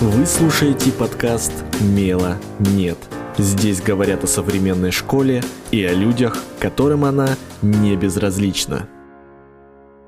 Вы слушаете подкаст «Мела нет». Здесь говорят о современной школе и о людях, которым она не безразлична.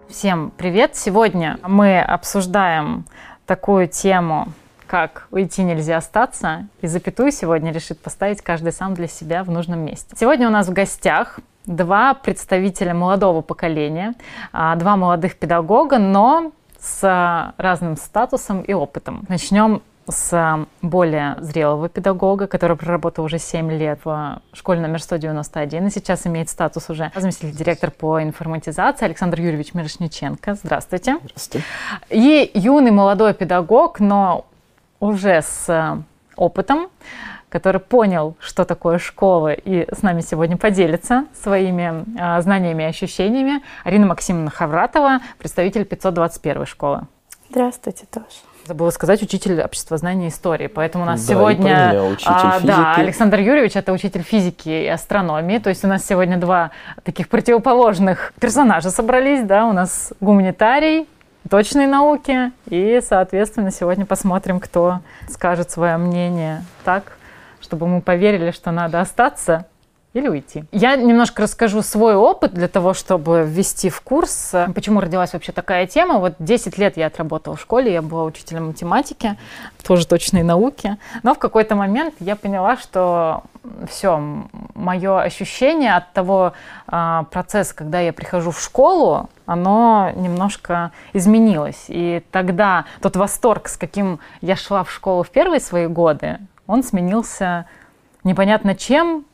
Всем привет! Сегодня мы обсуждаем такую тему, как «Уйти нельзя остаться», и запятую сегодня решит поставить каждый сам для себя в нужном месте. Сегодня у нас в гостях два представителя молодого поколения, а, два молодых педагога, но с разным статусом и опытом. Начнем с более зрелого педагога, который проработал уже 7 лет в школе номер 191 и сейчас имеет статус уже заместитель директор по информатизации Александр Юрьевич Мирошниченко. Здравствуйте. Здравствуйте. И юный молодой педагог, но уже с опытом, который понял, что такое школа, и с нами сегодня поделится своими э, знаниями и ощущениями. Арина Максимовна Хавратова, представитель 521 школы. Здравствуйте тоже. Забыла сказать, учитель обществознания и истории. Поэтому у нас Да, и сегодня... меня учитель а, да, физики. Александр Юрьевич это учитель физики и астрономии. То есть у нас сегодня два таких противоположных персонажа собрались. Да? У нас гуманитарий, точные науки. И, соответственно, сегодня посмотрим, кто скажет свое мнение так, чтобы мы поверили, что надо остаться или уйти. Я немножко расскажу свой опыт для того, чтобы ввести в курс, э, почему родилась вообще такая тема. Вот 10 лет я отработала в школе, я была учителем математики, тоже точной науки. Но в какой-то момент я поняла, что все, мое ощущение от того а, процесса, когда я прихожу в школу, оно немножко изменилось. И тогда тот восторг, с каким я шла в школу в первые свои годы, он сменился непонятно чем,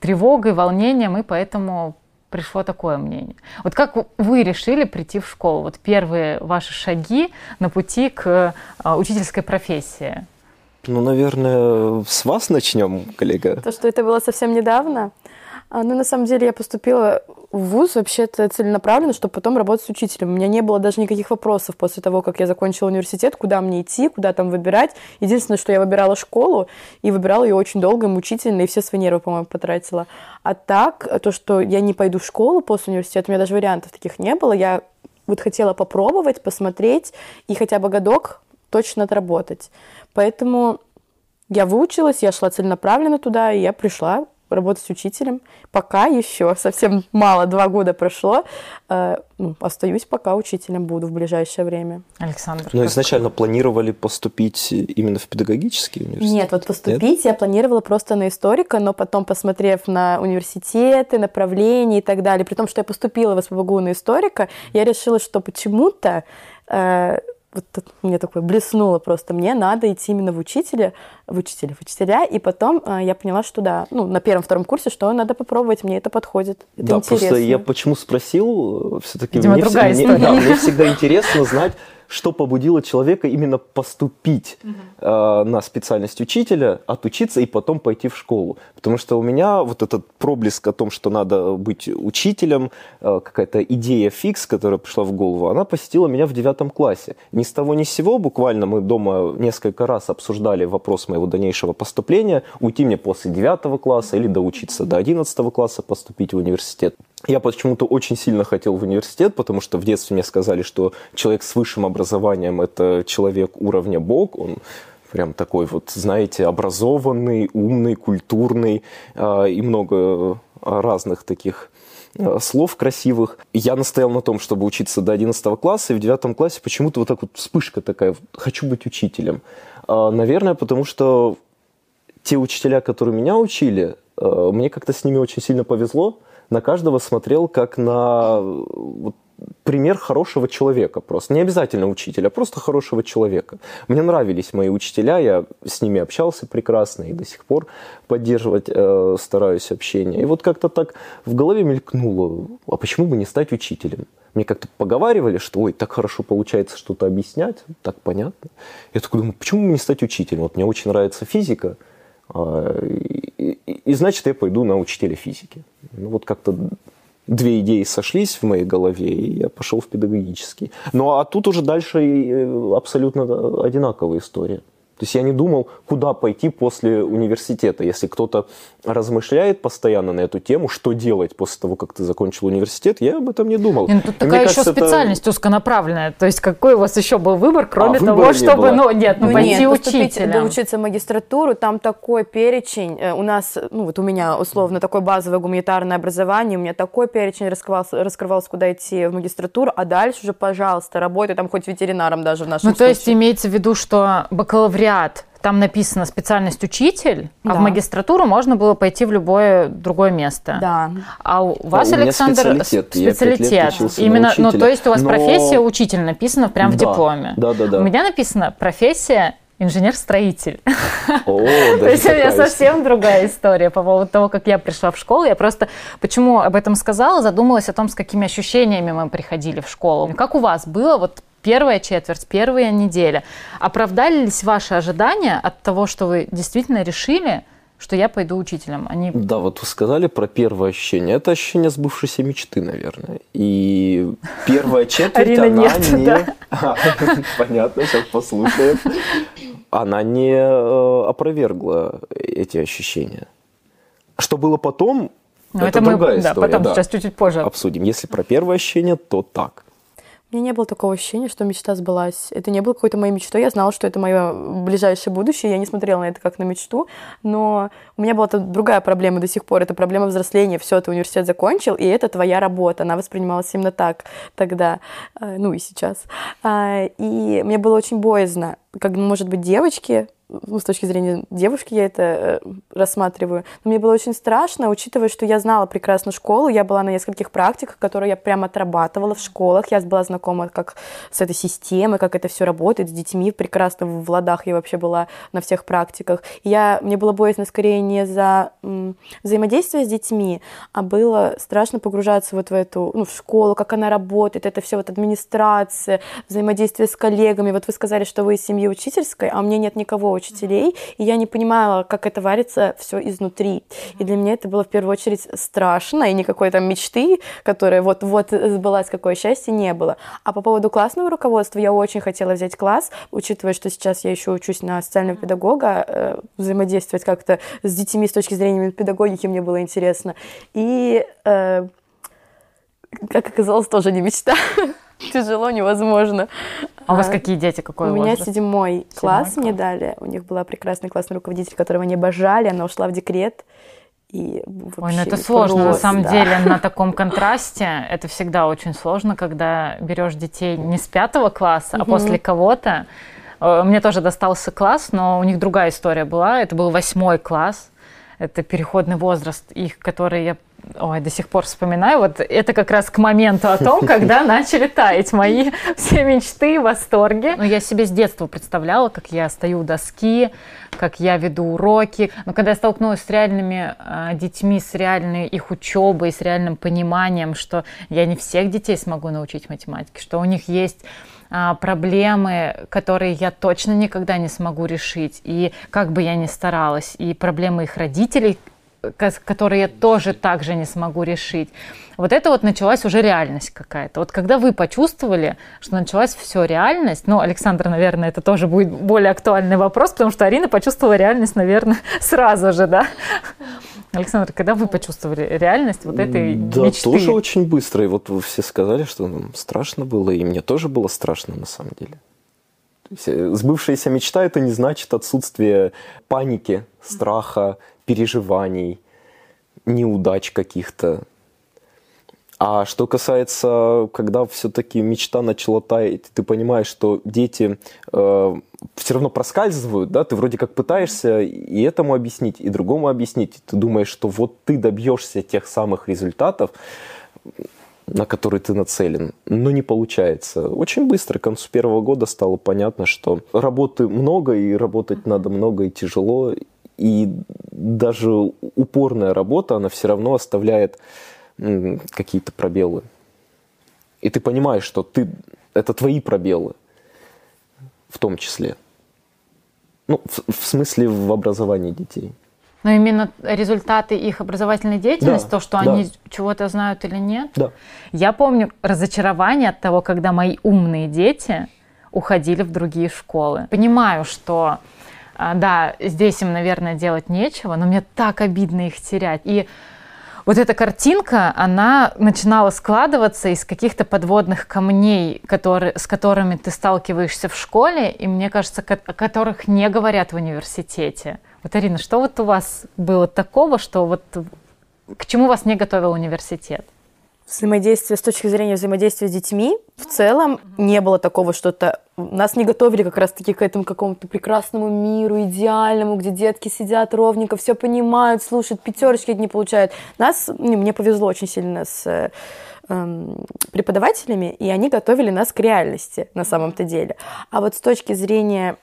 тревогой, волнением, и поэтому пришло такое мнение. Вот как вы решили прийти в школу? Вот первые ваши шаги на пути к а, учительской профессии. Ну, наверное, с вас начнем, коллега. То, что это было совсем недавно. А, Ну, на самом деле, я поступила в ВУЗ вообще-то целенаправленно, чтобы потом работать с учителем. У меня не было даже никаких вопросов после того, как я закончила университет, куда мне идти, куда там выбирать. Единственное, что я выбирала школу, и выбирала ее очень долго мучительно, и все свои нервы, по-моему, потратила. А так, то, что я не пойду в школу после университета, у меня даже вариантов таких не было. Я вот хотела попробовать, посмотреть и хотя бы годок точно отработать. Поэтому я выучилась, я шла целенаправленно туда, и я пришла работать учителем. Пока еще совсем мало, два года прошло. Э, ну, остаюсь пока учителем буду в ближайшее время. Александр. Но как- изначально планировали поступить именно в педагогический университет? Нет, вот поступить я планировала просто на историка, но потом, посмотрев на университеты, направления и так далее, при том, что я поступила в СПБГУ на историка, я решила, что почему-то э, вот тут мне такое блеснуло просто, мне надо идти именно в учителя, в учителя, в учителя, и потом э, я поняла, что да, ну, на первом-втором курсе, что надо попробовать, мне это подходит, это Да, интересно. просто я почему спросил, все-таки Видимо, мне, вс- другая мне- да, мне всегда интересно знать, что побудило человека именно поступить э, на специальность учителя, отучиться и потом пойти в школу. Потому что у меня вот этот проблеск о том, что надо быть учителем, э, какая-то идея фикс, которая пришла в голову, она посетила меня в девятом классе. Ни с того ни с сего, буквально мы дома несколько раз обсуждали вопрос моего дальнейшего поступления, уйти мне после девятого класса или доучиться до одиннадцатого класса, поступить в университет. Я почему-то очень сильно хотел в университет, потому что в детстве мне сказали, что человек с высшим образованием – это человек уровня Бог, он прям такой вот, знаете, образованный, умный, культурный а, и много разных таких а, слов красивых. Я настоял на том, чтобы учиться до 11 класса, и в 9 классе почему-то вот так вот вспышка такая, хочу быть учителем. А, Наверное, потому что те учителя, которые меня учили, мне как-то с ними очень сильно повезло. На каждого смотрел как на вот, пример хорошего человека просто. Не обязательно учителя, а просто хорошего человека. Мне нравились мои учителя, я с ними общался прекрасно и до сих пор поддерживать э, стараюсь общение. И вот как-то так в голове мелькнуло, а почему бы не стать учителем? Мне как-то поговаривали, что ой, так хорошо получается что-то объяснять, так понятно. Я такой думаю, почему бы не стать учителем? Вот мне очень нравится физика, а, и- значит, я пойду на учителя физики. Ну, вот как-то две идеи сошлись в моей голове, и я пошел в педагогический. Ну, а тут уже дальше э, абсолютно одинаковая история. То есть я не думал, куда пойти после университета. Если кто-то размышляет постоянно на эту тему, что делать после того, как ты закончил университет, я об этом не думал. Ну, тут такая еще кажется, специальность это... узконаправленная. То есть какой у вас еще был выбор, кроме а, того, чтобы, ну, нет, ну, ну пойти нет, учителем. учиться в магистратуру, там такой перечень. Э, у нас, ну, вот у меня условно такое базовое гуманитарное образование, у меня такой перечень раскрывался, раскрывался куда идти в магистратуру, а дальше уже, пожалуйста, работай там хоть ветеринаром даже в нашем Ну, то есть имеется в виду, что бакалавриат там написано специальность учитель, да. а в магистратуру можно было пойти в любое другое место. Да. А у вас, а Александр, у специалитет. специалитет. Именно, ну то есть у вас но... профессия учитель написана прямо в да. дипломе. Да, да, да. У меня написано профессия инженер-строитель. О, То есть у меня совсем другая история по поводу того, как я пришла в школу. Я просто, почему об этом сказала, задумалась о том, с какими ощущениями мы приходили в школу. Как у вас было вот первая четверть, первая неделя. Оправдались ваши ожидания от того, что вы действительно решили, что я пойду учителем? Они... Да, вот вы сказали про первое ощущение. Это ощущение сбывшейся мечты, наверное. И первая четверть, она не... Понятно, сейчас послушаем. Она не э, опровергла эти ощущения. Что было потом, это, это другая история. Да, потом сейчас чуть-чуть позже. Обсудим. Если про первое ощущение, то так. У меня не было такого ощущения, что мечта сбылась. Это не было какой-то моей мечтой. Я знала, что это мое ближайшее будущее. Я не смотрела на это как на мечту. Но у меня была другая проблема до сих пор. Это проблема взросления. Все, ты университет закончил, и это твоя работа. Она воспринималась именно так тогда, э, ну и сейчас. А, и мне было очень боязно, как, может быть, девочки ну, с точки зрения девушки я это э, рассматриваю. Но мне было очень страшно, учитывая, что я знала прекрасно школу, я была на нескольких практиках, которые я прямо отрабатывала в школах, я была знакома как с этой системой, как это все работает, с детьми прекрасно в ладах я вообще была на всех практиках. Я, мне было боязно скорее не за м, взаимодействие с детьми, а было страшно погружаться вот в эту, ну, в школу, как она работает, это все вот администрация, взаимодействие с коллегами. Вот вы сказали, что вы из семьи учительской, а у меня нет никого учителей, и я не понимала, как это варится все изнутри. И для меня это было в первую очередь страшно, и никакой там мечты, которая вот-вот сбылась, какое счастье, не было. А по поводу классного руководства я очень хотела взять класс, учитывая, что сейчас я еще учусь на социального педагога, э, взаимодействовать как-то с детьми с точки зрения педагогики мне было интересно. И э, как оказалось, тоже не мечта. Тяжело, невозможно. А у вас какие дети, какой У меня седьмой класс мне дали. У них была прекрасный классный руководитель, которого они обожали. Она ушла в декрет. И Ой, ну это сложно просто, на самом да. деле на таком контрасте. Это всегда очень сложно, когда берешь детей не с пятого класса, а после кого-то. Э, мне тоже достался класс, но у них другая история была. Это был восьмой класс. Это переходный возраст их, который я Ой, до сих пор вспоминаю. Вот это как раз к моменту о том, когда начали таять мои все мечты, восторги. Ну, я себе с детства представляла, как я стою у доски, как я веду уроки. Но когда я столкнулась с реальными э, детьми, с реальной их учебой, с реальным пониманием, что я не всех детей смогу научить математике, что у них есть а, проблемы, которые я точно никогда не смогу решить, и как бы я ни старалась, и проблемы их родителей, которые я тоже так же не смогу решить. Вот это вот началась уже реальность какая-то. Вот когда вы почувствовали, что началась все реальность, ну, Александр, наверное, это тоже будет более актуальный вопрос, потому что Арина почувствовала реальность, наверное, сразу же, да? Александр, когда вы почувствовали реальность вот этой да, мечты? Да, тоже очень быстро. И вот вы все сказали, что нам страшно было, и мне тоже было страшно на самом деле. Э, сбывшаяся мечта – это не значит отсутствие паники, страха, переживаний, неудач каких-то. А что касается, когда все-таки мечта начала таять, ты понимаешь, что дети э, все равно проскальзывают, да, ты вроде как пытаешься и этому объяснить, и другому объяснить. Ты думаешь, что вот ты добьешься тех самых результатов, на который ты нацелен, но не получается. Очень быстро, к концу первого года стало понятно, что работы много, и работать надо много и тяжело, и даже упорная работа, она все равно оставляет какие-то пробелы. И ты понимаешь, что ты, это твои пробелы в том числе. Ну, в, в смысле в образовании детей. Но именно результаты их образовательной деятельности, да, то, что да. они чего-то знают или нет. Да. Я помню разочарование от того, когда мои умные дети уходили в другие школы. Понимаю, что да, здесь им, наверное, делать нечего, но мне так обидно их терять. И вот эта картинка, она начинала складываться из каких-то подводных камней, которые, с которыми ты сталкиваешься в школе, и мне кажется, о которых не говорят в университете. Вот, Арина, что вот у вас было такого, что вот к чему вас не готовил университет? Взаимодействие с точки зрения взаимодействия с детьми в целом не было такого что-то нас не готовили как раз-таки к этому какому-то прекрасному миру, идеальному, где детки сидят ровненько, все понимают, слушают, пятерочки не получают. Нас, ну, мне повезло очень сильно с Эм, преподавателями, и они готовили нас к реальности на самом-то деле. А вот с точки зрения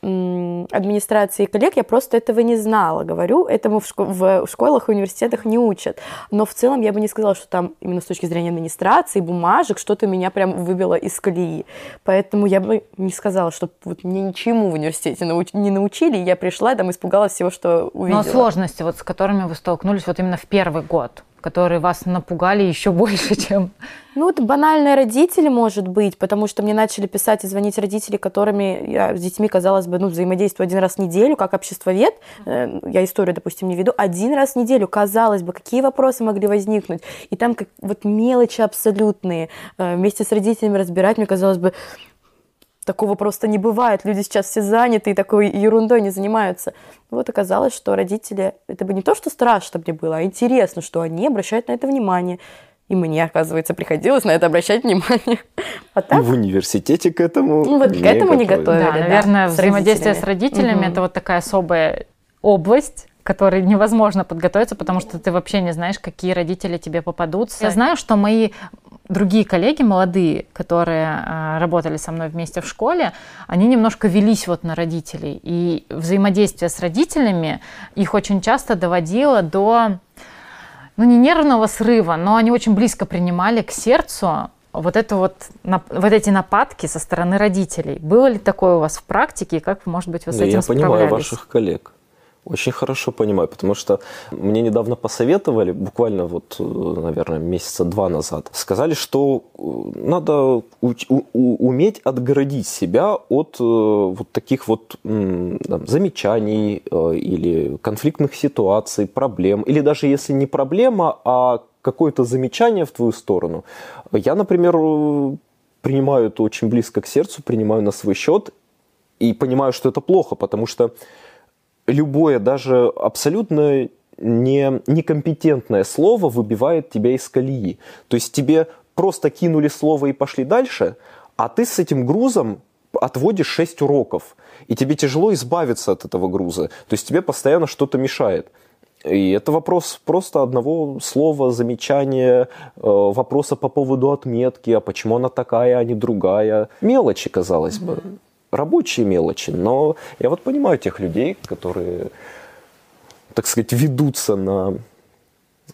администрации и коллег я просто этого не знала. Говорю, этому в, шко- в школах и университетах не учат. Но в целом я бы не сказала, что там именно с точки зрения администрации, бумажек, что-то меня прям выбило из колеи. Поэтому я бы не сказала, что вот мне ничему в университете науч- не научили, я пришла, там испугалась всего, что увидела. Но сложности, вот, с которыми вы столкнулись вот именно в первый год, которые вас напугали еще больше, чем... Ну, это банальные родители, может быть, потому что мне начали писать и звонить родители, которыми я с детьми, казалось бы, ну, взаимодействую один раз в неделю, как обществовед, э, я историю, допустим, не веду, один раз в неделю, казалось бы, какие вопросы могли возникнуть, и там как вот мелочи абсолютные, э, вместе с родителями разбирать, мне казалось бы, Такого просто не бывает. Люди сейчас все заняты и такой ерундой не занимаются. Вот оказалось, что родители... Это бы не то, что страшно мне было, а интересно, что они обращают на это внимание. И мне, оказывается, приходилось на это обращать внимание. А так? И в университете к этому ну, вот не к этому не готовили. Да, да наверное, с взаимодействие с родителями угу. это вот такая особая область, которой невозможно подготовиться, потому что ты вообще не знаешь, какие родители тебе попадутся. Я знаю, что мои другие коллеги молодые, которые э, работали со мной вместе в школе, они немножко велись вот на родителей. И взаимодействие с родителями их очень часто доводило до, ну не нервного срыва, но они очень близко принимали к сердцу вот, это вот, вот эти нападки со стороны родителей. Было ли такое у вас в практике, и как, может быть, вы с да, этим я справлялись? Я понимаю ваших коллег. Очень хорошо понимаю, потому что мне недавно посоветовали, буквально вот, наверное, месяца два назад, сказали, что э, надо уметь отгородить себя от э, вот таких вот там, замечаний э, или конфликтных ситуаций, проблем, или даже если не проблема, а какое-то замечание в твою сторону. Я, например, принимаю это очень близко к сердцу, принимаю на свой счет и понимаю, что это плохо, потому что любое, даже абсолютно не, некомпетентное слово выбивает тебя из колеи. То есть тебе просто кинули слово и пошли дальше, а ты с этим грузом отводишь 6 уроков. И тебе тяжело избавиться от этого груза. То есть тебе постоянно что-то мешает. И это вопрос просто одного слова, замечания, э, вопроса по поводу отметки, а почему она такая, а не другая. Мелочи, казалось бы рабочие мелочи, но я вот понимаю тех людей, которые, так сказать, ведутся на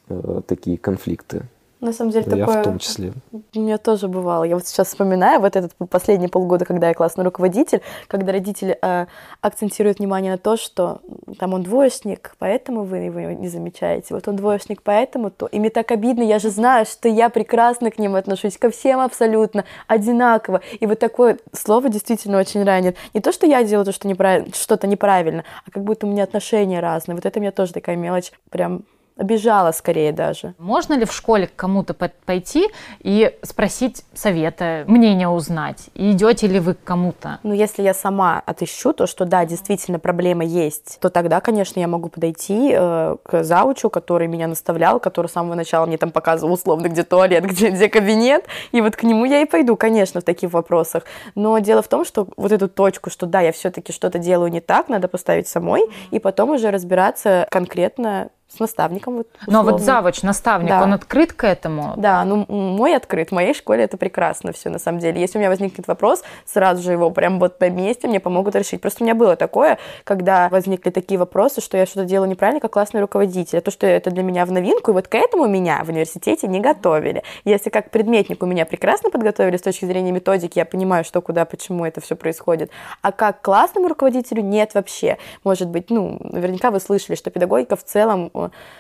э, такие конфликты. На самом деле, я такое... в том числе. У меня тоже бывало. Я вот сейчас вспоминаю вот этот последний полгода, когда я классный руководитель, когда родители э, акцентируют внимание на то, что там он двоечник, поэтому вы его не замечаете. Вот он двоечник, поэтому то. И мне так обидно, я же знаю, что я прекрасно к ним отношусь, ко всем абсолютно одинаково. И вот такое слово действительно очень ранит. Не то, что я делаю то, что неправильно, что-то неправильно, а как будто у меня отношения разные. Вот это у меня тоже такая мелочь прям обижала скорее даже. Можно ли в школе к кому-то пойти и спросить совета, мнение узнать? И идете ли вы к кому-то? Ну, если я сама отыщу то, что да, действительно проблема есть, то тогда, конечно, я могу подойти э, к заучу, который меня наставлял, который с самого начала мне там показывал условно, где туалет, где, где кабинет, и вот к нему я и пойду, конечно, в таких вопросах. Но дело в том, что вот эту точку, что да, я все-таки что-то делаю не так, надо поставить самой, и потом уже разбираться конкретно с наставником. Вот, Но вот завуч, наставник, да. он открыт к этому? Да, ну мой открыт, в моей школе это прекрасно все на самом деле. Если у меня возникнет вопрос, сразу же его прям вот на месте мне помогут решить. Просто у меня было такое, когда возникли такие вопросы, что я что-то делаю неправильно, как классный руководитель. А то, что это для меня в новинку, и вот к этому меня в университете не готовили. Если как предметник у меня прекрасно подготовили с точки зрения методики, я понимаю, что, куда, почему это все происходит. А как классному руководителю нет вообще. Может быть, ну, наверняка вы слышали, что педагогика в целом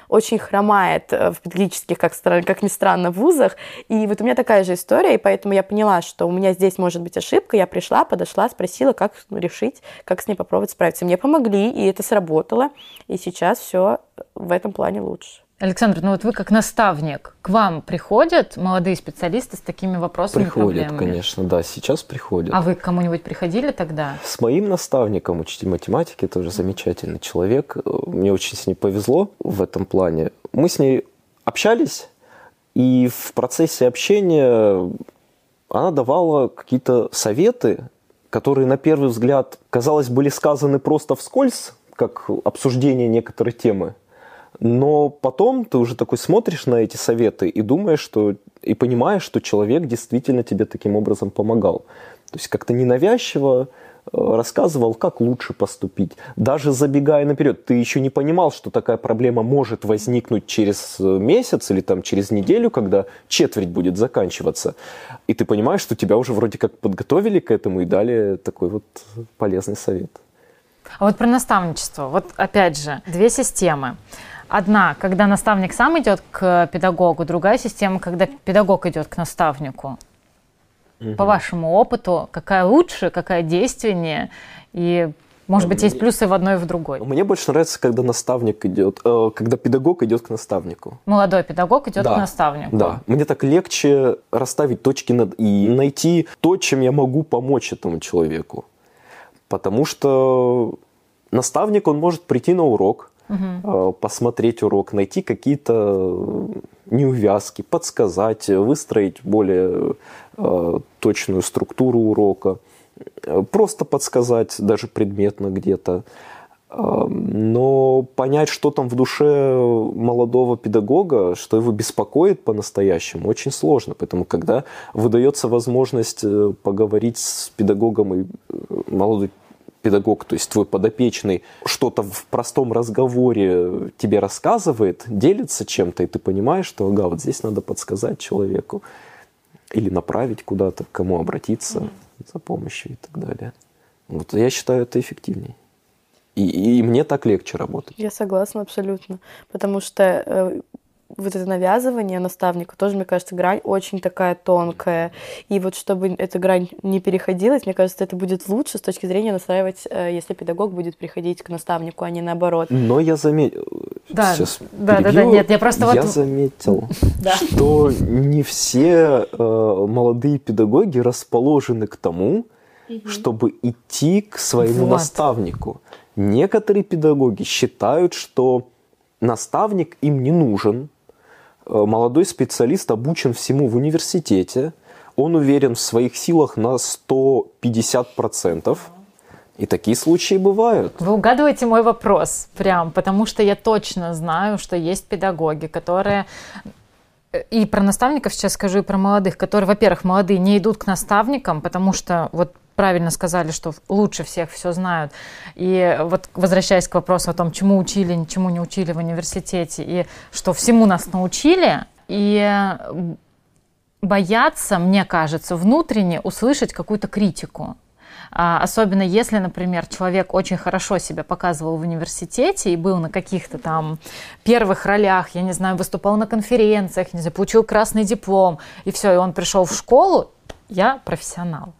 очень хромает э, в педагогических, как, как ни странно, вузах. И вот у меня такая же история, и поэтому я поняла, что у меня здесь может быть ошибка. Я пришла, подошла, спросила, как решить, как с ней попробовать справиться. Мне помогли, и это сработало. И сейчас все в этом плане лучше. Александр, ну вот вы как наставник, к вам приходят молодые специалисты с такими вопросами Приходят, проблемами? конечно, да, сейчас приходят. А вы к кому-нибудь приходили тогда? С моим наставником, учитель математики, тоже замечательный человек. Мне очень с ней повезло в этом плане. Мы с ней общались, и в процессе общения она давала какие-то советы, которые на первый взгляд, казалось, были сказаны просто вскользь, как обсуждение некоторой темы. Но потом ты уже такой смотришь на эти советы и думаешь, что и понимаешь, что человек действительно тебе таким образом помогал. То есть как-то ненавязчиво э, рассказывал, как лучше поступить. Даже забегая наперед, ты еще не понимал, что такая проблема может возникнуть через э, месяц или там через неделю, когда четверть будет заканчиваться. И ты понимаешь, что тебя уже вроде как подготовили к этому и дали такой вот полезный совет. А вот про наставничество. Вот опять же, две системы. Одна, когда наставник сам идет к педагогу, другая система, когда педагог идет к наставнику. Угу. По вашему опыту, какая лучше, какая действеннее, и может быть, есть плюсы в одной и в другой. Мне больше нравится, когда наставник идет, э, когда педагог идет к наставнику. Молодой педагог идет да, к наставнику. Да. Мне так легче расставить точки над и найти то, чем я могу помочь этому человеку. Потому что наставник, он может прийти на урок, угу. посмотреть урок, найти какие-то неувязки, подсказать, выстроить более э, точную структуру урока, просто подсказать даже предметно где-то. Но понять, что там в душе молодого педагога, что его беспокоит по-настоящему, очень сложно. Поэтому, когда выдается возможность э, поговорить с педагогом, и молодой педагог, то есть твой подопечный, что-то в простом разговоре тебе рассказывает, делится чем-то, и ты понимаешь, что, ага, вот здесь надо подсказать человеку или направить куда-то, к кому обратиться mm-hmm. за помощью и так далее. Вот я считаю это эффективней. И, и мне так легче работать. Я согласна абсолютно. Потому что э, вот это навязывание наставнику тоже, мне кажется, грань очень такая тонкая. И вот чтобы эта грань не переходилась, мне кажется, это будет лучше с точки зрения настраивать, э, если педагог будет приходить к наставнику, а не наоборот. Но я заметил... Да, Сейчас да, да, да, нет, я просто Я вот... заметил, что не все э, молодые педагоги расположены к тому, чтобы идти к своему вот. наставнику. Некоторые педагоги считают, что наставник им не нужен, молодой специалист обучен всему в университете, он уверен в своих силах на 150%. И такие случаи бывают. Вы угадываете мой вопрос прям, потому что я точно знаю, что есть педагоги, которые э, и про наставников сейчас скажу, и про молодых, которые, во-первых, молодые не идут к наставникам, потому что вот правильно сказали, что лучше всех все знают. И вот возвращаясь к вопросу о том, чему учили, чему не учили в университете, и что всему нас научили, и боятся, мне кажется, внутренне услышать какую-то критику. А, особенно если, например, человек очень хорошо себя показывал в университете и был на каких-то там первых ролях, я не знаю, выступал на конференциях, не знаю, получил красный диплом, и все, и он пришел в школу, я профессионал.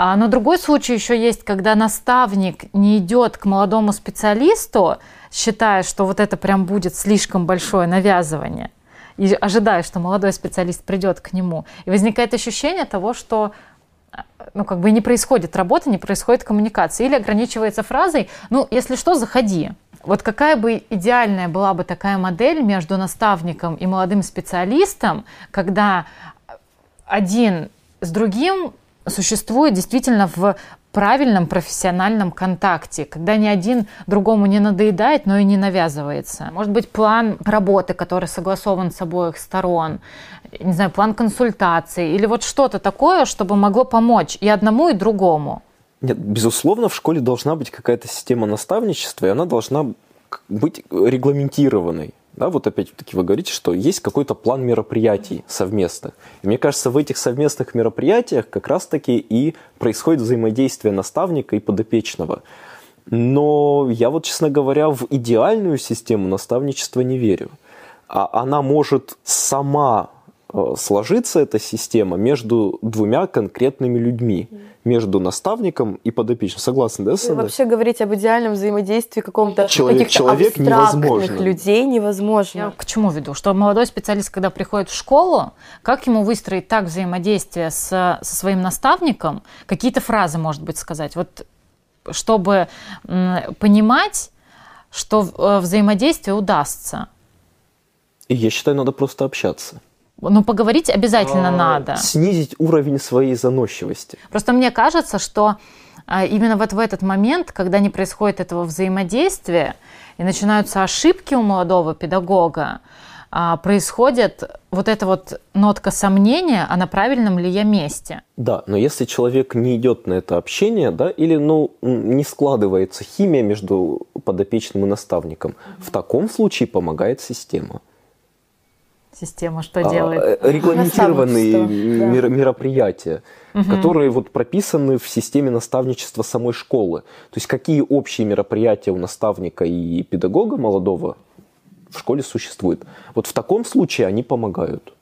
А, но другой случай еще есть, когда наставник не идет к молодому специалисту, считая, что вот это прям будет слишком большое навязывание, и ожидая, что молодой специалист придет к нему. И возникает ощущение того, что ну, как бы не происходит работа, не происходит коммуникация. Или ограничивается фразой, ну, если что, заходи. Вот какая бы идеальная была бы такая модель между наставником и молодым специалистом, когда один с другим существует действительно в правильном профессиональном контакте, когда ни один другому не надоедает, но и не навязывается. Может быть, план работы, который согласован с обоих сторон, не знаю, план консультации или вот что-то такое, чтобы могло помочь и одному, и другому. Нет, безусловно, в школе должна быть какая-то система наставничества, и она должна быть регламентированной. Да, вот опять-таки вы говорите, что есть какой-то план мероприятий совместных. И мне кажется, в этих совместных мероприятиях как раз-таки и происходит взаимодействие наставника и подопечного. Но я вот, честно говоря, в идеальную систему наставничества не верю. А она может сама э, сложиться, эта система, между двумя конкретными людьми. Между наставником и подопечным. Согласны, да, Санда? Вообще говорить об идеальном взаимодействии каком-то человек, человек невозможно. людей невозможно. Я к чему веду? Что молодой специалист, когда приходит в школу, как ему выстроить так взаимодействие с, со своим наставником, какие-то фразы, может быть, сказать. Вот чтобы понимать, что э, взаимодействие удастся. И я считаю, надо просто общаться. Ну, поговорить обязательно а, надо. Снизить уровень своей заносчивости. Просто мне кажется, что а, именно вот в этот момент, когда не происходит этого взаимодействия, и начинаются ошибки у молодого педагога, а, происходит вот эта вот нотка сомнения, а на правильном ли я месте. Да, но если человек не идет на это общение, да, или ну, не складывается химия между подопечным и наставником, mm-hmm. в таком случае помогает система. Система что а, делает? Э, регламентированные мер, мероприятия, угу. которые вот прописаны в системе наставничества самой школы. То есть какие общие мероприятия у наставника и педагога молодого в школе существует. Вот в таком случае они помогают.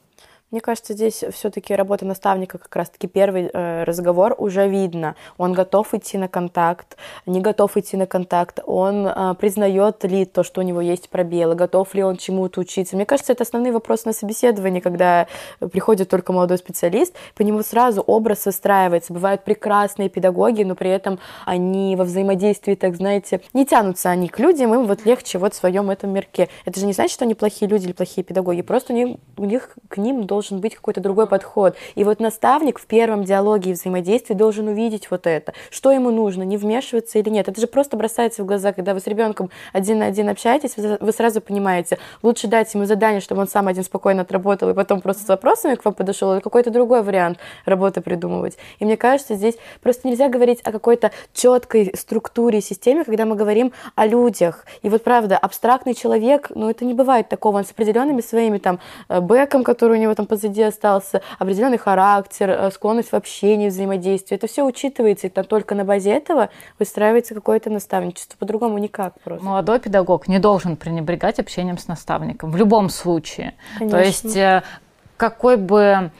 Мне кажется, здесь все-таки работа наставника, как раз-таки первый э, разговор уже видно. Он готов идти на контакт, не готов идти на контакт, он э, признает ли то, что у него есть пробелы, готов ли он чему-то учиться. Мне кажется, это основные вопросы на собеседовании, когда приходит только молодой специалист, по нему сразу образ выстраивается. Бывают прекрасные педагоги, но при этом они во взаимодействии, так знаете, не тянутся они к людям, им вот легче вот в своем этом мирке. Это же не значит, что они плохие люди или плохие педагоги, просто у них, у них к ним должен должен быть какой-то другой подход. И вот наставник в первом диалоге и взаимодействии должен увидеть вот это. Что ему нужно, не вмешиваться или нет. Это же просто бросается в глаза, когда вы с ребенком один на один общаетесь, вы сразу понимаете, лучше дать ему задание, чтобы он сам один спокойно отработал, и потом просто с вопросами к вам подошел, или какой-то другой вариант работы придумывать. И мне кажется, здесь просто нельзя говорить о какой-то четкой структуре, системе, когда мы говорим о людях. И вот правда, абстрактный человек, ну это не бывает такого, он с определенными своими там э, бэком, который у него там позади остался, определенный характер, э, склонность в общении, взаимодействии. Это все учитывается, и только на базе этого выстраивается какое-то наставничество. По-другому никак просто. Молодой педагог не должен пренебрегать общением с наставником в любом случае. Конечно. То есть э, какой бы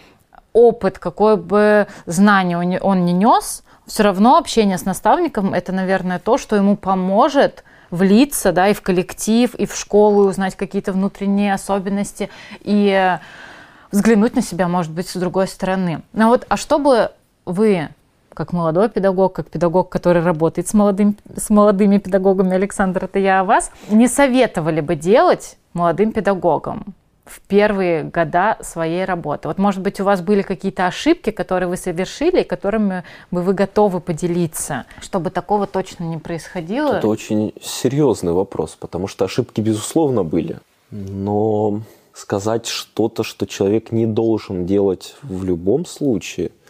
опыт, какое бы знание он не нес, все равно общение с наставником это, наверное, то, что ему поможет влиться, да, и в коллектив, и в школу, и узнать какие-то внутренние особенности, и взглянуть на себя, может быть, с другой стороны. Ну вот, а что бы вы, как молодой педагог, как педагог, который работает с, молодым, с молодыми педагогами, Александр, это я о вас, не советовали бы делать молодым педагогам? в первые года своей работы. Вот, может быть, у вас были какие-то ошибки, которые вы совершили, которыми бы вы готовы поделиться, чтобы такого точно не происходило? Это очень серьезный вопрос, потому что ошибки, безусловно, были. Но сказать что-то, что человек не должен делать в любом случае –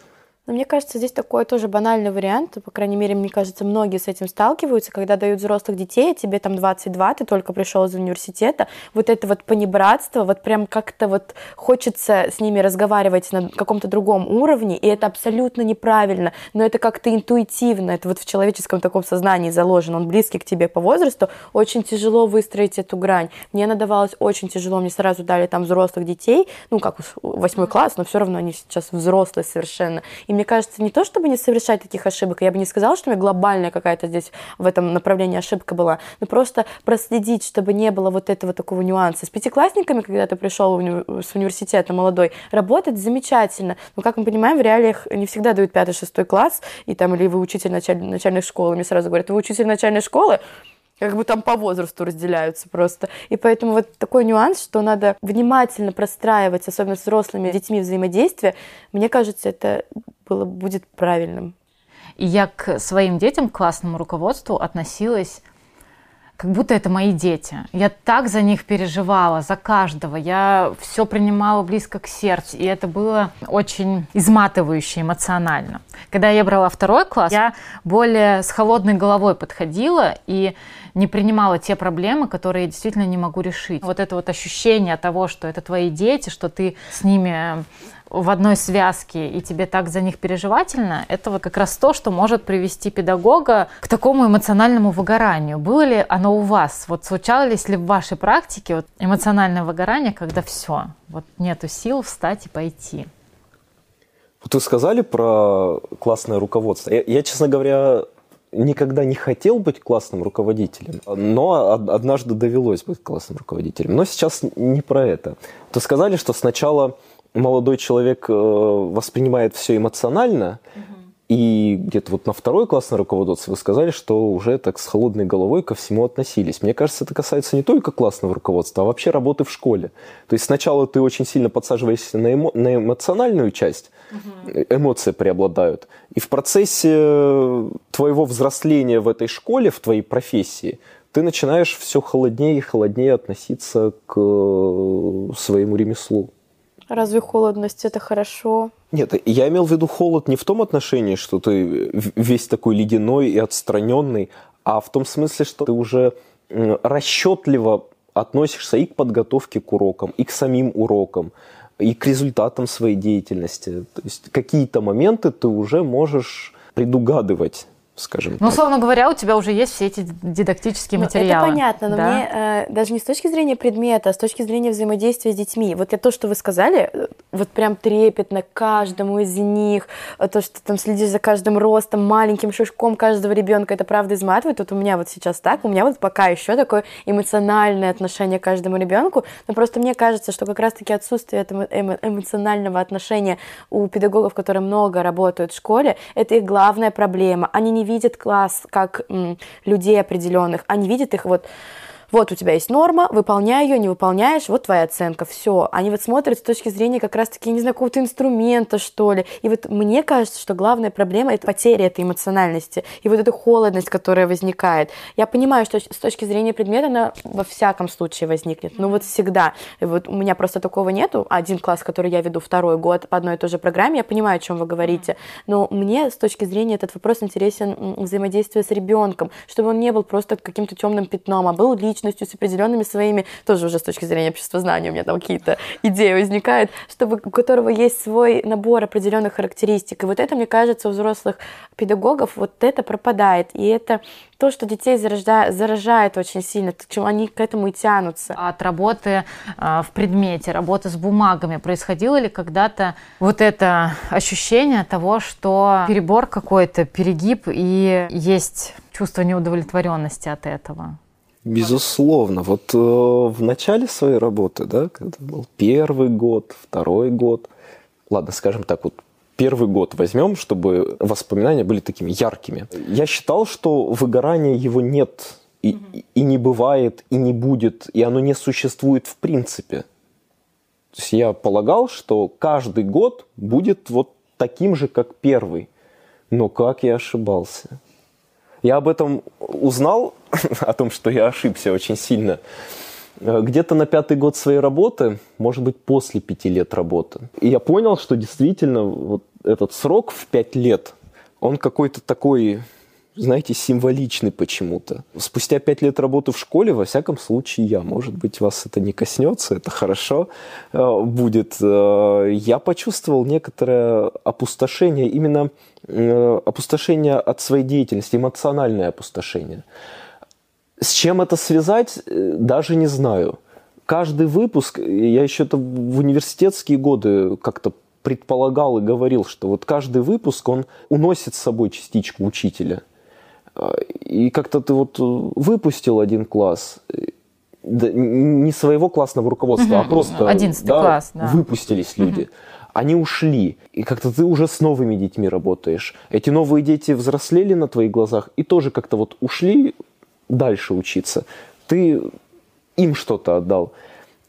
но мне кажется, здесь такой тоже банальный вариант, по крайней мере, мне кажется, многие с этим сталкиваются, когда дают взрослых детей, а тебе там 22, ты только пришел из университета, вот это вот понебратство, вот прям как-то вот хочется с ними разговаривать на каком-то другом уровне, и это абсолютно неправильно, но это как-то интуитивно, это вот в человеческом таком сознании заложено, он близкий к тебе по возрасту, очень тяжело выстроить эту грань. Мне она давалась очень тяжело, мне сразу дали там взрослых детей, ну, как восьмой класс, но все равно они сейчас взрослые совершенно, и мне кажется, не то, чтобы не совершать таких ошибок, я бы не сказала, что у меня глобальная какая-то здесь в этом направлении ошибка была, но просто проследить, чтобы не было вот этого такого нюанса. С пятиклассниками, когда ты пришел с университета молодой, работать замечательно, но, как мы понимаем, в реалиях не всегда дают пятый-шестой класс, и там, или вы учитель началь... начальной школы, мне сразу говорят, вы учитель начальной школы, как бы там по возрасту разделяются просто. И поэтому вот такой нюанс, что надо внимательно простраивать, особенно с взрослыми детьми взаимодействие, мне кажется, это было, будет правильным. И я к своим детям, к классному руководству относилась как будто это мои дети. Я так за них переживала, за каждого. Я все принимала близко к сердцу. И это было очень изматывающе эмоционально. Когда я брала второй класс, я более с холодной головой подходила и не принимала те проблемы, которые я действительно не могу решить. Вот это вот ощущение того, что это твои дети, что ты с ними в одной связке, и тебе так за них переживательно, это вот как раз то, что может привести педагога к такому эмоциональному выгоранию. Было ли оно у вас? Вот случалось ли в вашей практике вот эмоциональное выгорание, когда все, вот нету сил встать и пойти? Вот вы сказали про классное руководство. Я, я, честно говоря, никогда не хотел быть классным руководителем, но однажды довелось быть классным руководителем. Но сейчас не про это. То сказали, что сначала молодой человек э, воспринимает все эмоционально, угу. И где-то вот на второй классное руководство вы сказали, что уже так с холодной головой ко всему относились. Мне кажется, это касается не только классного руководства, а вообще работы в школе. То есть сначала ты очень сильно подсаживаешься на, эмо- на эмоциональную часть, угу. эмоции преобладают. И в процессе твоего взросления в этой школе, в твоей профессии, ты начинаешь все холоднее и холоднее относиться к э, своему ремеслу. Разве холодность это хорошо? Нет, я имел в виду холод не в том отношении, что ты весь такой ледяной и отстраненный, а в том смысле, что ты уже расчетливо относишься и к подготовке к урокам, и к самим урокам, и к результатам своей деятельности. То есть какие-то моменты ты уже можешь предугадывать скажем Ну, условно говоря, у тебя уже есть все эти дидактические ну, материалы. Это понятно, но да? мне э, даже не с точки зрения предмета, а с точки зрения взаимодействия с детьми. Вот я то, что вы сказали, э, вот прям трепетно каждому из них, э, то, что там следишь за каждым ростом, маленьким шишком каждого ребенка, это правда изматывает. Вот у меня вот сейчас так, у меня вот пока еще такое эмоциональное отношение к каждому ребенку, но просто мне кажется, что как раз-таки отсутствие этого эмо- эмоционального отношения у педагогов, которые много работают в школе, это их главная проблема. Они не видят класс как людей определенных, они видят их вот вот у тебя есть норма, выполняй ее, не выполняешь, вот твоя оценка, все. Они вот смотрят с точки зрения как раз-таки, не знаю, какого-то инструмента, что ли. И вот мне кажется, что главная проблема – это потеря этой эмоциональности и вот эта холодность, которая возникает. Я понимаю, что с точки зрения предмета она во всяком случае возникнет, но вот всегда. И вот у меня просто такого нету. Один класс, который я веду второй год по одной и той же программе, я понимаю, о чем вы говорите, но мне с точки зрения этот вопрос интересен взаимодействие с ребенком, чтобы он не был просто каким-то темным пятном, а был личным личностью, с определенными своими, тоже уже с точки зрения общества знания у меня там какие-то идеи возникают, чтобы, у которого есть свой набор определенных характеристик. И вот это, мне кажется, у взрослых педагогов вот это пропадает. И это то, что детей заражает, заражает очень сильно, к чему они к этому и тянутся. От работы э, в предмете, работы с бумагами происходило ли когда-то вот это ощущение того, что перебор какой-то, перегиб и есть чувство неудовлетворенности от этого? Безусловно. Вот э, в начале своей работы, да, когда был первый год, второй год, ладно, скажем так, вот первый год возьмем, чтобы воспоминания были такими яркими. Я считал, что выгорания его нет и, и не бывает, и не будет, и оно не существует в принципе. То есть я полагал, что каждый год будет вот таким же, как первый. Но как я ошибался. Я об этом узнал, о том, что я ошибся очень сильно, э, где-то на пятый год своей работы, может быть, после пяти лет работы. Я понял, что действительно вот этот срок в пять лет, он какой-то такой знаете, символичный почему-то. Спустя пять лет работы в школе, во всяком случае, я, может быть, вас это не коснется, это хорошо э, будет. Э, я почувствовал некоторое опустошение, именно опустошение от своей деятельности, эмоциональное опустошение. С чем это связать, даже не знаю. Каждый выпуск, я еще это в университетские годы как-то предполагал и говорил, что вот каждый выпуск, он уносит с собой частичку учителя – и как-то ты вот э, выпустил один класс, э, да, не своего классного руководства, угу, а просто 11 да, класс, да. выпустились люди. Угу. Они ушли, и как-то ты уже с новыми детьми работаешь. Эти новые дети взрослели на твоих глазах и тоже как-то вот ушли дальше учиться. Ты им что-то отдал.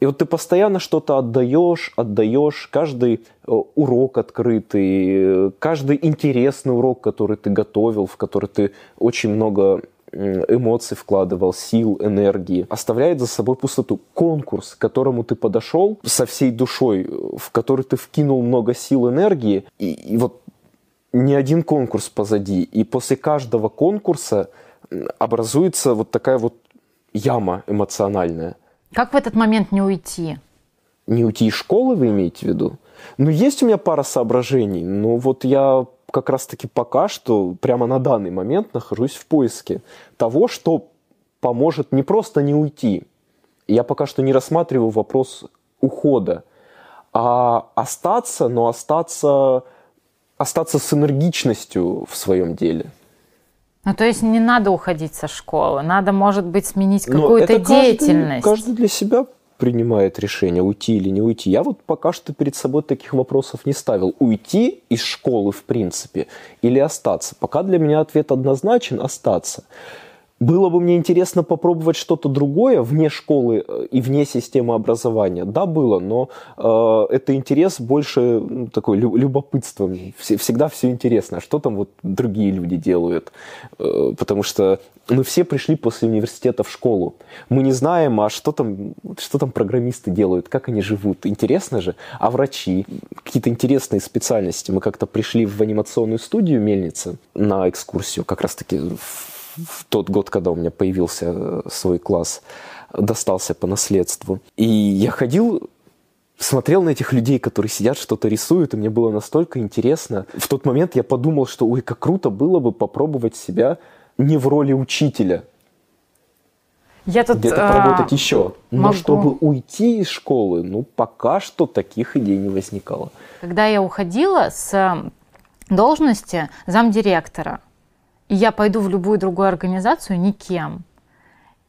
И вот ты постоянно что-то отдаешь, отдаешь, каждый э, урок открытый, каждый интересный урок, который ты готовил, в который ты очень много эмоций вкладывал, сил, энергии, оставляет за собой пустоту. Конкурс, к которому ты подошел со всей душой, в который ты вкинул много сил, энергии, и, и вот не один конкурс позади, и после каждого конкурса образуется вот такая вот яма эмоциональная – как в этот момент не уйти? Не уйти из школы, вы имеете в виду? Ну, есть у меня пара соображений. Ну, вот я как раз-таки пока что, прямо на данный момент, нахожусь в поиске того, что поможет не просто не уйти. Я пока что не рассматриваю вопрос ухода, а остаться, но остаться, остаться с энергичностью в своем деле. Ну, то есть не надо уходить со школы, надо, может быть, сменить какую-то деятельность. Каждый, каждый для себя принимает решение, уйти или не уйти. Я вот пока что перед собой таких вопросов не ставил. Уйти из школы, в принципе, или остаться? Пока для меня ответ однозначен – остаться. Было бы мне интересно попробовать что-то другое вне школы э, и вне системы образования. Да, было, но э, это интерес больше ну, такой любопытством. Всегда все интересно, что там вот другие люди делают. Э, потому что мы все пришли после университета в школу. Мы не знаем, а что там, что там программисты делают, как они живут. Интересно же. А врачи? Какие-то интересные специальности. Мы как-то пришли в анимационную студию Мельница на экскурсию, как раз-таки в в тот год, когда у меня появился э, свой класс, достался по наследству. И я ходил смотрел на этих людей, которые сидят, что-то рисуют, и мне было настолько интересно. В тот момент я подумал, что, ой, как круто было бы попробовать себя не в роли учителя, я тут, где-то а, поработать еще. Но могу... чтобы уйти из школы, ну, пока что таких идей не возникало. Когда я уходила с должности замдиректора, и я пойду в любую другую организацию никем.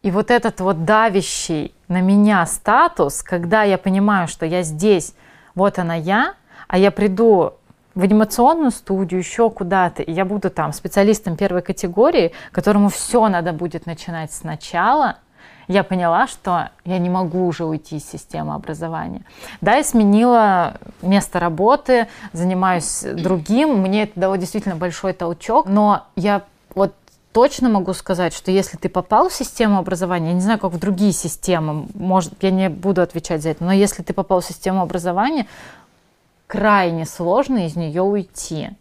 И вот этот вот давящий на меня статус, когда я понимаю, что я здесь, вот она я, а я приду в анимационную студию, еще куда-то, и я буду там специалистом первой категории, которому все надо будет начинать сначала – я поняла, что я не могу уже уйти из системы образования. Да, я сменила место работы, занимаюсь другим, мне это дало действительно большой толчок, но я вот точно могу сказать, что если ты попал в систему образования, я не знаю, как в другие системы, может, я не буду отвечать за это, но если ты попал в систему образования, крайне сложно из нее уйти.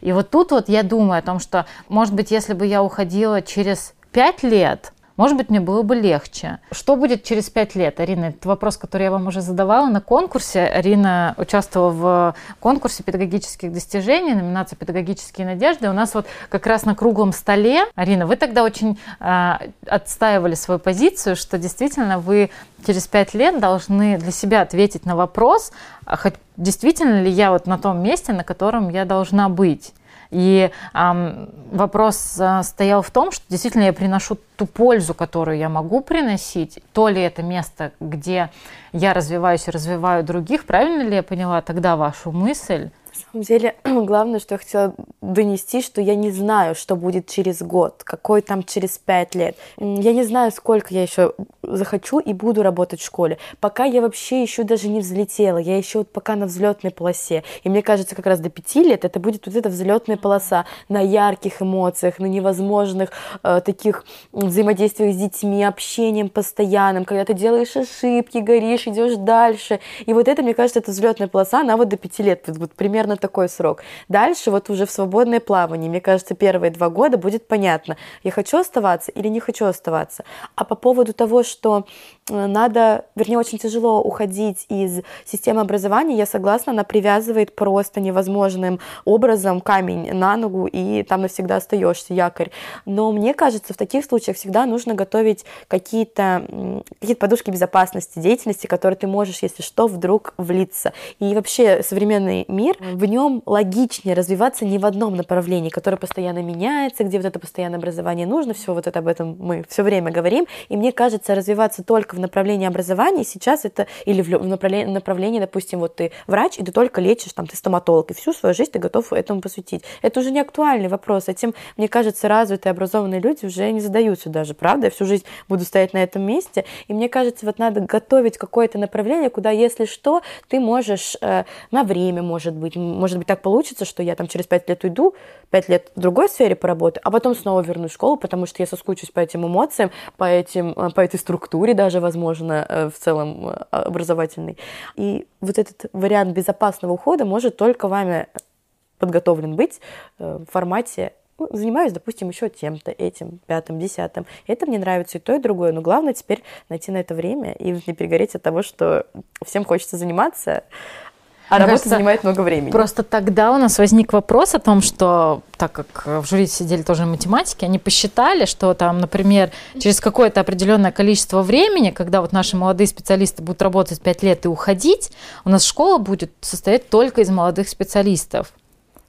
И вот тут вот я думаю о том, что, может быть, если бы я уходила через пять лет, может быть, мне было бы легче. Что будет через пять лет, Арина? Это вопрос, который я вам уже задавала на конкурсе. Арина участвовала в конкурсе педагогических достижений, номинация «Педагогические надежды». У нас вот как раз на круглом столе, Арина, вы тогда очень э, отстаивали свою позицию, что действительно вы через пять лет должны для себя ответить на вопрос, а действительно ли я вот на том месте, на котором я должна быть. И эм, вопрос э, стоял в том, что действительно я приношу ту пользу, которую я могу приносить, то ли это место, где я развиваюсь и развиваю других, правильно ли я поняла тогда вашу мысль? Самом деле, главное, что я хотела донести, что я не знаю, что будет через год, какой там через пять лет. Я не знаю, сколько я еще захочу и буду работать в школе. Пока я вообще еще даже не взлетела, я еще вот пока на взлетной полосе. И мне кажется, как раз до пяти лет это будет вот эта взлетная полоса на ярких эмоциях, на невозможных э, таких взаимодействиях с детьми, общением постоянным, когда ты делаешь ошибки, горишь, идешь дальше. И вот это, мне кажется, это взлетная полоса, она вот до пяти лет, вот, вот примерно такой срок. Дальше вот уже в свободное плавание, мне кажется, первые два года будет понятно, я хочу оставаться или не хочу оставаться. А по поводу того, что надо, вернее, очень тяжело уходить из системы образования, я согласна, она привязывает просто невозможным образом камень на ногу, и там навсегда остаешься, якорь. Но мне кажется, в таких случаях всегда нужно готовить какие-то какие подушки безопасности, деятельности, которые ты можешь, если что, вдруг влиться. И вообще современный мир, в нем логичнее развиваться не в одном направлении, которое постоянно меняется, где вот это постоянное образование нужно, все вот это об этом мы все время говорим, и мне кажется, развиваться только направлении образования сейчас это, или в направлении, направлении, допустим, вот ты врач, и ты только лечишь, там, ты стоматолог, и всю свою жизнь ты готов этому посвятить. Это уже не актуальный вопрос, этим, мне кажется, развитые, образованные люди уже не задаются даже, правда, я всю жизнь буду стоять на этом месте, и мне кажется, вот надо готовить какое-то направление, куда, если что, ты можешь э, на время, может быть, может быть, так получится, что я там через пять лет уйду, пять лет в другой сфере поработаю, а потом снова вернусь в школу, потому что я соскучусь по этим эмоциям, по, этим, э, по этой структуре даже, возможно, э, в целом э, образовательной. И вот этот вариант безопасного ухода может только вами подготовлен быть в формате ну, занимаюсь, допустим, еще тем-то, этим, пятым, десятым. Это мне нравится и то, и другое. Но главное теперь найти на это время и не перегореть от того, что всем хочется заниматься, А Мне работа кажется, занимает много времени. Просто тогда у нас возник вопрос о том, что, так как в жюри сидели тоже математики, они посчитали, что там, например, через какое-то определенное количество времени, когда вот наши молодые специалисты будут работать 5 лет и уходить, у нас школа будет состоять только из молодых специалистов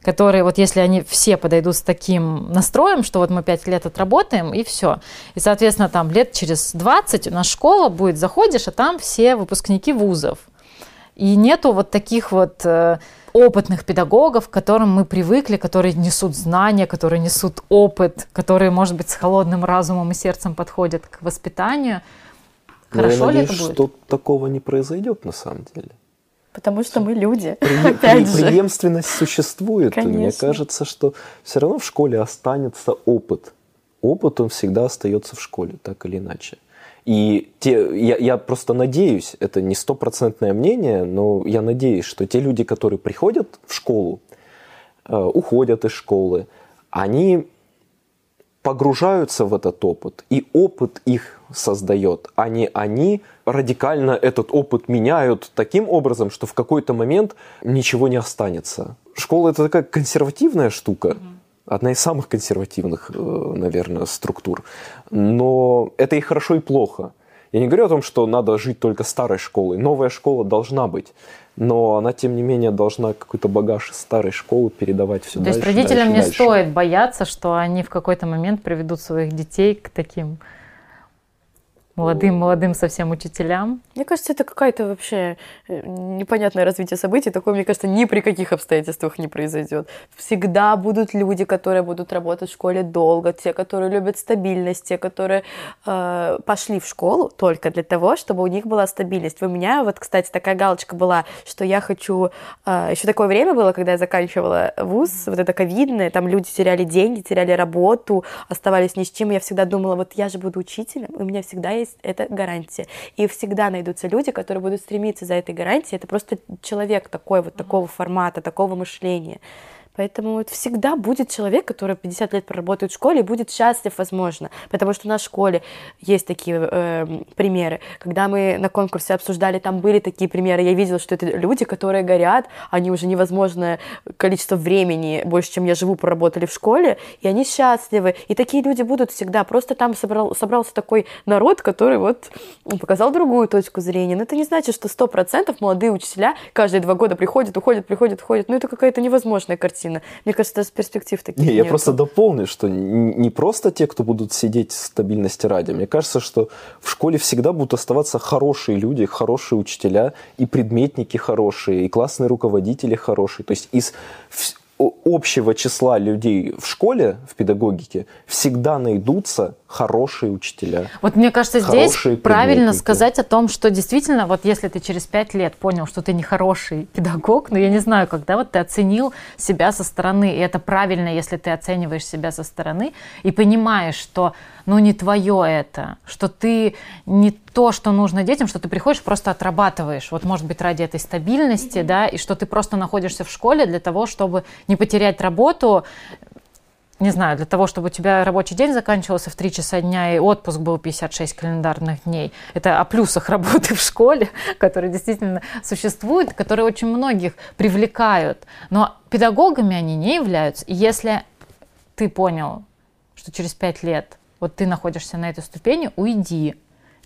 которые вот если они все подойдут с таким настроем, что вот мы 5 лет отработаем и все. И, соответственно, там лет через 20 у нас школа будет, заходишь, а там все выпускники вузов. И нету вот таких вот э, опытных педагогов, к которым мы привыкли, которые несут знания, которые несут опыт, которые, может быть, с холодным разумом и сердцем подходят к воспитанию. Но Хорошо я ли надеюсь, это будет? что такого не произойдет на самом деле. Потому что мы люди. При- Опять же. преемственность существует. и Мне Конечно. кажется, что все равно в школе останется опыт. Опыт, он всегда остается в школе, так или иначе. И те, я, я просто надеюсь, это не стопроцентное мнение, но я надеюсь, что те люди, которые приходят в школу, э, уходят из школы, они погружаются в этот опыт, и опыт их создает, а не они радикально этот опыт меняют таким образом, что в какой-то момент ничего не останется. Школа это такая консервативная штука, одна из самых консервативных, э, наверное, структур. Но это и хорошо, и плохо. Я не говорю о том, что надо жить только старой школой. Новая школа должна быть. Но она, тем не менее, должна какой-то багаж из старой школы передавать все То дальше. есть родителям дальше, не дальше. стоит бояться, что они в какой-то момент приведут своих детей к таким молодым-молодым совсем учителям. Мне кажется, это какая-то вообще э, непонятное развитие событий. Такое, мне кажется, ни при каких обстоятельствах не произойдет. Всегда будут люди, которые будут работать в школе долго, те, которые любят стабильность, те, которые э, пошли в школу только для того, чтобы у них была стабильность. У меня вот, кстати, такая галочка была, что я хочу... Э, еще такое время было, когда я заканчивала вуз, вот это ковидное, там люди теряли деньги, теряли работу, оставались ни с чем. Я всегда думала, вот я же буду учителем, у меня всегда есть эта гарантия. И всегда найдутся люди, которые будут стремиться за этой гарантией. Это просто человек такой, вот такого формата, такого мышления. Поэтому вот всегда будет человек, который 50 лет проработает в школе и будет счастлив, возможно. Потому что в школе есть такие э, примеры. Когда мы на конкурсе обсуждали, там были такие примеры. Я видела, что это люди, которые горят, они уже невозможное количество времени, больше, чем я живу, проработали в школе, и они счастливы. И такие люди будут всегда. Просто там собрал, собрался такой народ, который вот показал другую точку зрения. Но это не значит, что 100% молодые учителя каждые два года приходят, уходят, приходят, уходят. Ну, это какая-то невозможная картина. Мне кажется, даже перспектив таких Не, я нету. просто дополню, что не просто те, кто будут сидеть стабильности ради. Мне кажется, что в школе всегда будут оставаться хорошие люди, хорошие учителя, и предметники хорошие, и классные руководители хорошие. То есть из общего числа людей в школе, в педагогике, всегда найдутся хорошие учителя. Вот мне кажется, здесь правильно сказать о том, что действительно, вот если ты через пять лет понял, что ты не хороший педагог, ну я не знаю, когда вот ты оценил себя со стороны, и это правильно, если ты оцениваешь себя со стороны и понимаешь, что ну не твое это, что ты не то, что нужно детям, что ты приходишь, просто отрабатываешь, вот может быть ради этой стабильности, да, и что ты просто находишься в школе для того, чтобы не потерять работу, не знаю, для того, чтобы у тебя рабочий день заканчивался в 3 часа дня и отпуск был 56 календарных дней. Это о плюсах работы в школе, которые действительно существуют, которые очень многих привлекают. Но педагогами они не являются. И если ты понял, что через 5 лет вот ты находишься на этой ступени, уйди.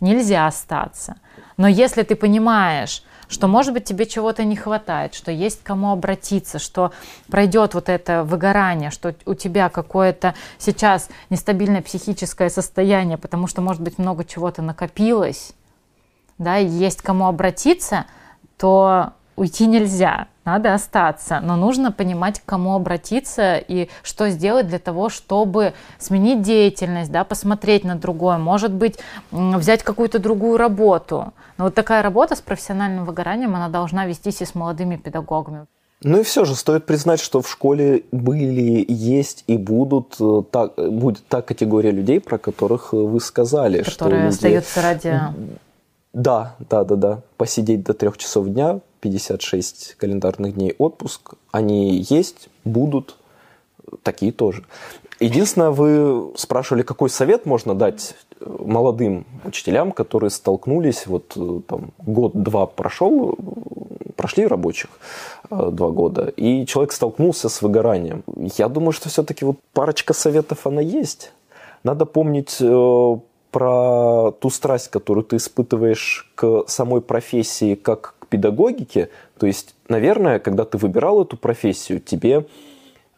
Нельзя остаться. Но если ты понимаешь, что, может быть, тебе чего-то не хватает, что есть кому обратиться, что пройдет вот это выгорание, что у тебя какое-то сейчас нестабильное психическое состояние, потому что, может быть, много чего-то накопилось, да, и есть кому обратиться, то уйти нельзя, надо остаться, но нужно понимать, к кому обратиться и что сделать для того, чтобы сменить деятельность, да, посмотреть на другое, может быть, взять какую-то другую работу. Но вот такая работа с профессиональным выгоранием, она должна вестись и с молодыми педагогами. Ну и все же стоит признать, что в школе были, есть и будут э, та, э, будет та категория людей, про которых э, вы сказали, что которые люди- остаются ради... Да, да, да, да. Посидеть до трех часов дня, 56 календарных дней отпуск. Они есть, будут, такие тоже. Единственное, вы спрашивали, какой совет можно дать э, молодым учителям, которые столкнулись, вот э, там год-два прошел, прошли рабочих э, два года, и человек столкнулся с выгоранием. Я думаю, что все-таки вот парочка советов она есть. Надо помнить про ту страсть, которую ты испытываешь к самой профессии, как педагогике. То есть, наверное, когда ты выбирал эту профессию, тебе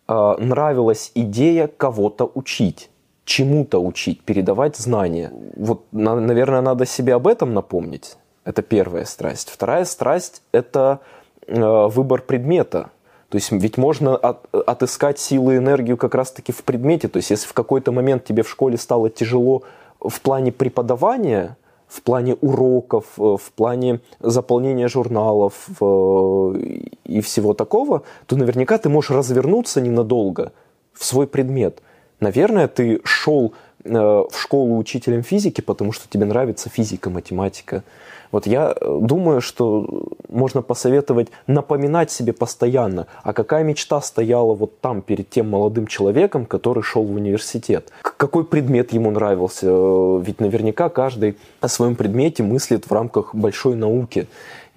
э, нравилась идея кого-то учить чему-то учить, передавать знания. Вот, наверное, надо себе об этом напомнить. Это первая страсть. Вторая страсть – это э, выбор предмета. То есть ведь можно от, отыскать силу и энергию как раз-таки в предмете. То есть если в какой-то момент тебе в школе стало тяжело в плане преподавания, в плане уроков, э, в плане заполнения журналов э, и всего такого, то наверняка ты можешь развернуться ненадолго в свой предмет. Наверное, ты шел э, в школу учителем физики, потому что тебе нравится физика, математика. Вот я э, думаю, что можно посоветовать напоминать себе постоянно, а какая мечта стояла вот там перед тем молодым человеком, который шел в университет. Какой предмет ему нравился? Э, ведь наверняка каждый о своем предмете мыслит в рамках большой науки.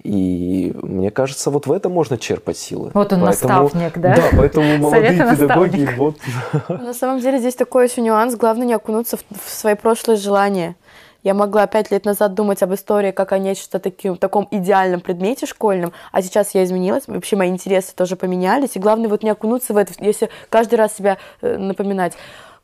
И мне кажется, вот в этом можно черпать силы. Вот он поэтому, наставник, да? Да, поэтому молодые педагоги... Вот... На самом деле здесь такой еще нюанс. Главное не окунуться в, в свои прошлые желания. Я могла пять лет назад думать об истории как о нечто таким, таком идеальном предмете школьном, а сейчас я изменилась, вообще мои интересы тоже поменялись, и главное вот не окунуться в это, если каждый раз себя э, напоминать.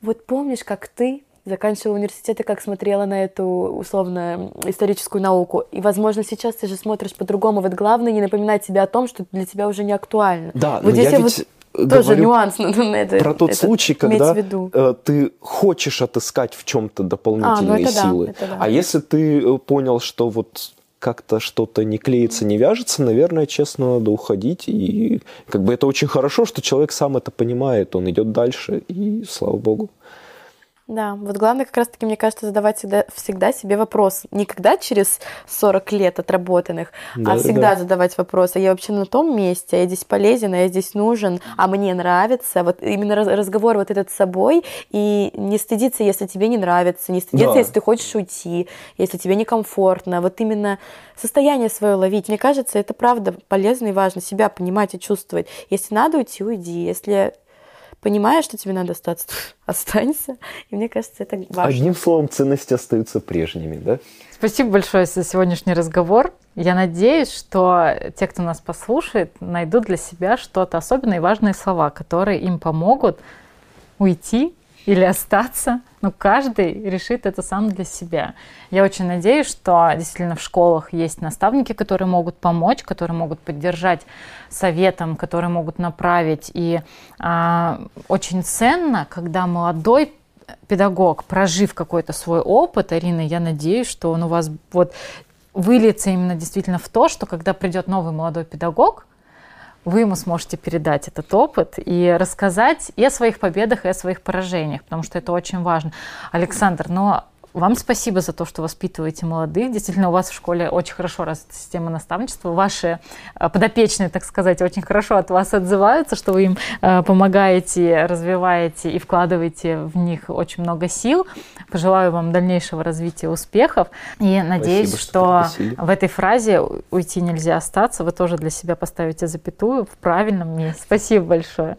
Вот помнишь, как ты заканчивала университет и как смотрела на эту условно историческую науку. И, возможно, сейчас ты же смотришь по-другому. Вот главное не напоминать себе о том, что для тебя уже не актуально. Да, вот здесь я, ведь... Вот тоже нюанс на, на это. Про тот это случай, когда э, ты хочешь отыскать в чем-то дополнительные а, ну силы. Да, да. А если ты э, понял, что вот как-то что-то не клеится, не вяжется, наверное, честно, надо уходить. И как бы это очень хорошо, что человек сам это понимает, он идет дальше, и слава богу. Да, вот главное как раз-таки, мне кажется, задавать всегда, всегда себе вопрос. Не когда через 40 лет отработанных, да, а всегда да. задавать вопрос, а я вообще на том месте, а я здесь полезен, а я здесь нужен, а мне нравится. Вот именно разговор вот этот с собой, и не стыдиться, если тебе не нравится, не стыдиться, да. если ты хочешь уйти, если тебе некомфортно. Вот именно состояние свое ловить. Мне кажется, это правда полезно и важно, себя понимать и чувствовать. Если надо уйти, уйди. Если понимаешь, что тебе надо остаться, останься. И мне кажется, это важно. Одним словом, ценности остаются прежними, да? Спасибо большое за сегодняшний разговор. Я надеюсь, что те, кто нас послушает, найдут для себя что-то особенное и важные слова, которые им помогут уйти или остаться. Ну, каждый решит это сам для себя. Я очень надеюсь, что действительно в школах есть наставники, которые могут помочь, которые могут поддержать советом, которые могут направить. И а, очень ценно, когда молодой педагог, прожив какой-то свой опыт, Арина, я надеюсь, что он у вас вот выльется именно действительно в то, что когда придет новый молодой педагог, вы ему сможете передать этот опыт и рассказать и о своих победах, и о своих поражениях, потому что это очень важно. Александр, но вам спасибо за то, что воспитываете молодых. Действительно, у вас в школе очень хорошо развита система наставничества. Ваши э, подопечные, так сказать, очень хорошо от вас отзываются, что вы им э, помогаете, развиваете и вкладываете в них очень много сил. Пожелаю вам дальнейшего развития успехов. И надеюсь, спасибо, что, что в этой фразе «уйти нельзя остаться» вы тоже для себя поставите запятую в правильном месте. Спасибо большое.